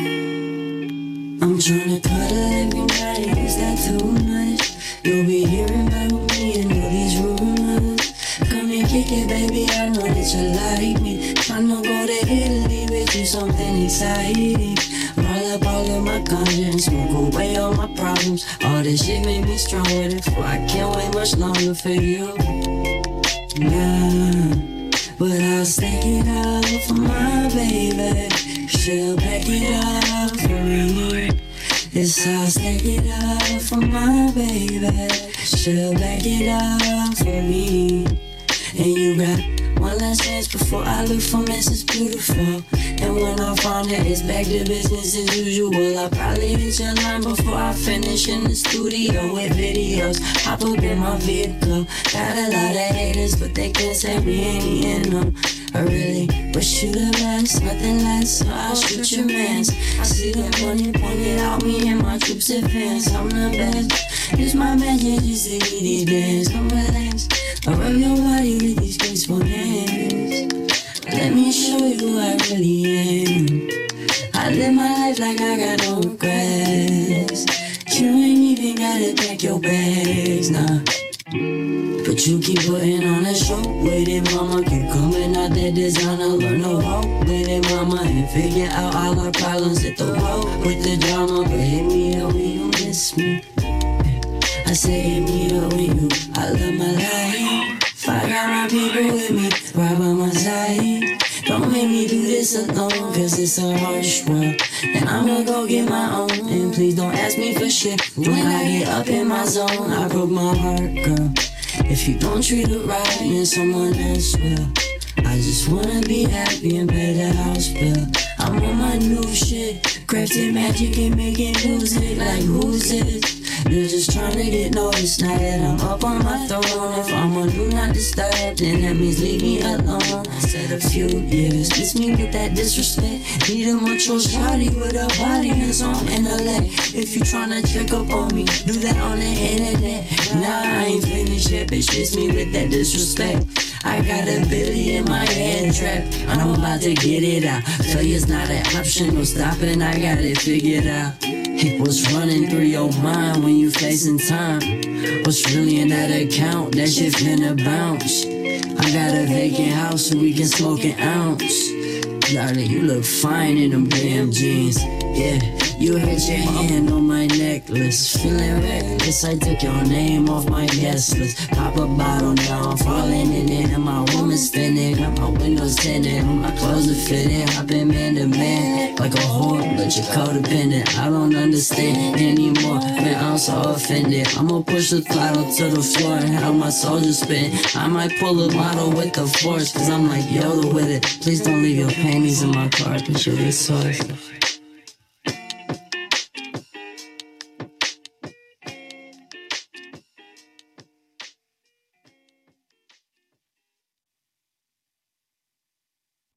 I'm trying tryna cuddle every night, is that too much? You'll be hearing about me and all these rumors. Come and kick it, baby, I know that you like me. Tryna go to Italy with you, something exciting. Roll up all of my conscience, smoke away all my problems. All this shit made me stronger, therefore I can't wait much longer for you. Nah, but I'll stick it out for my baby. She'll back it up for me. Yes, I'll stick it up for my baby. She'll back it up for me. And you got one last chance before I look for Mrs. Beautiful. And when I find that it's back to business as usual, I'll probably hit your line before I finish in the studio with videos. Hop up in my vehicle. Got a lot of haters, but they can't say we ain't in them. I really wish you the best, nothing less. So I'll shoot your mans. I see the money pointed out me and my troops advance. I'm the best. Use my magic just to get these bands. Come relax. I rub your body Let me show you who I really am. I live my life like I got no regrets. You ain't even gotta pack your bags, nah. But you keep putting on a show with it, mama. Keep coming out that designer, learn to walk with it, mama. And figure out all our problems at the road with the drama. But hit me up when you miss me. I say hit me up when you, I love my life. I got my people with me, right by my side. Don't make me do this alone, cause it's a harsh world. And I'ma go get my own. And please don't ask me for shit. When I get up in my zone, I broke my heart, girl. If you don't treat it right, then someone else will. I just wanna be happy and pay the house bill. I'm on my new shit, crafting magic and making music. Like who's this? You're just trying to get noticed now that I'm up on my throne. If I'm a do not disturb, then that means leave me alone. Said a few years, miss me with that disrespect. Need a mature shawty with a body that's on intellect. If you tryna check up on me, do that on the internet. Nah, I ain't finished yet, bitch. Miss me with that disrespect. I got a billy in my head trapped. I'm about to get it out. Failure's not an option, no stopping. I got it figured out. What's running through your mind when you facing time? What's really in that account? That shit finna bounce. I got a vacant house so we can smoke an ounce. Darling, you look fine in them damn jeans. Yeah, you hit your hand on my necklace. Feeling reckless, I took your name off my guest list. Pop a bottle now, I'm falling in it. And my woman's spinning, got my windows tinted. My clothes are fitted, I've man to man. Like a whore, but you're codependent. I don't understand anymore. Man, I'm so offended. I'ma push the throttle to the floor and have my soldiers spin. I might pull a model with the force, cause I'm like Yoda with it. Please don't leave your panties in my car, cause you're the source.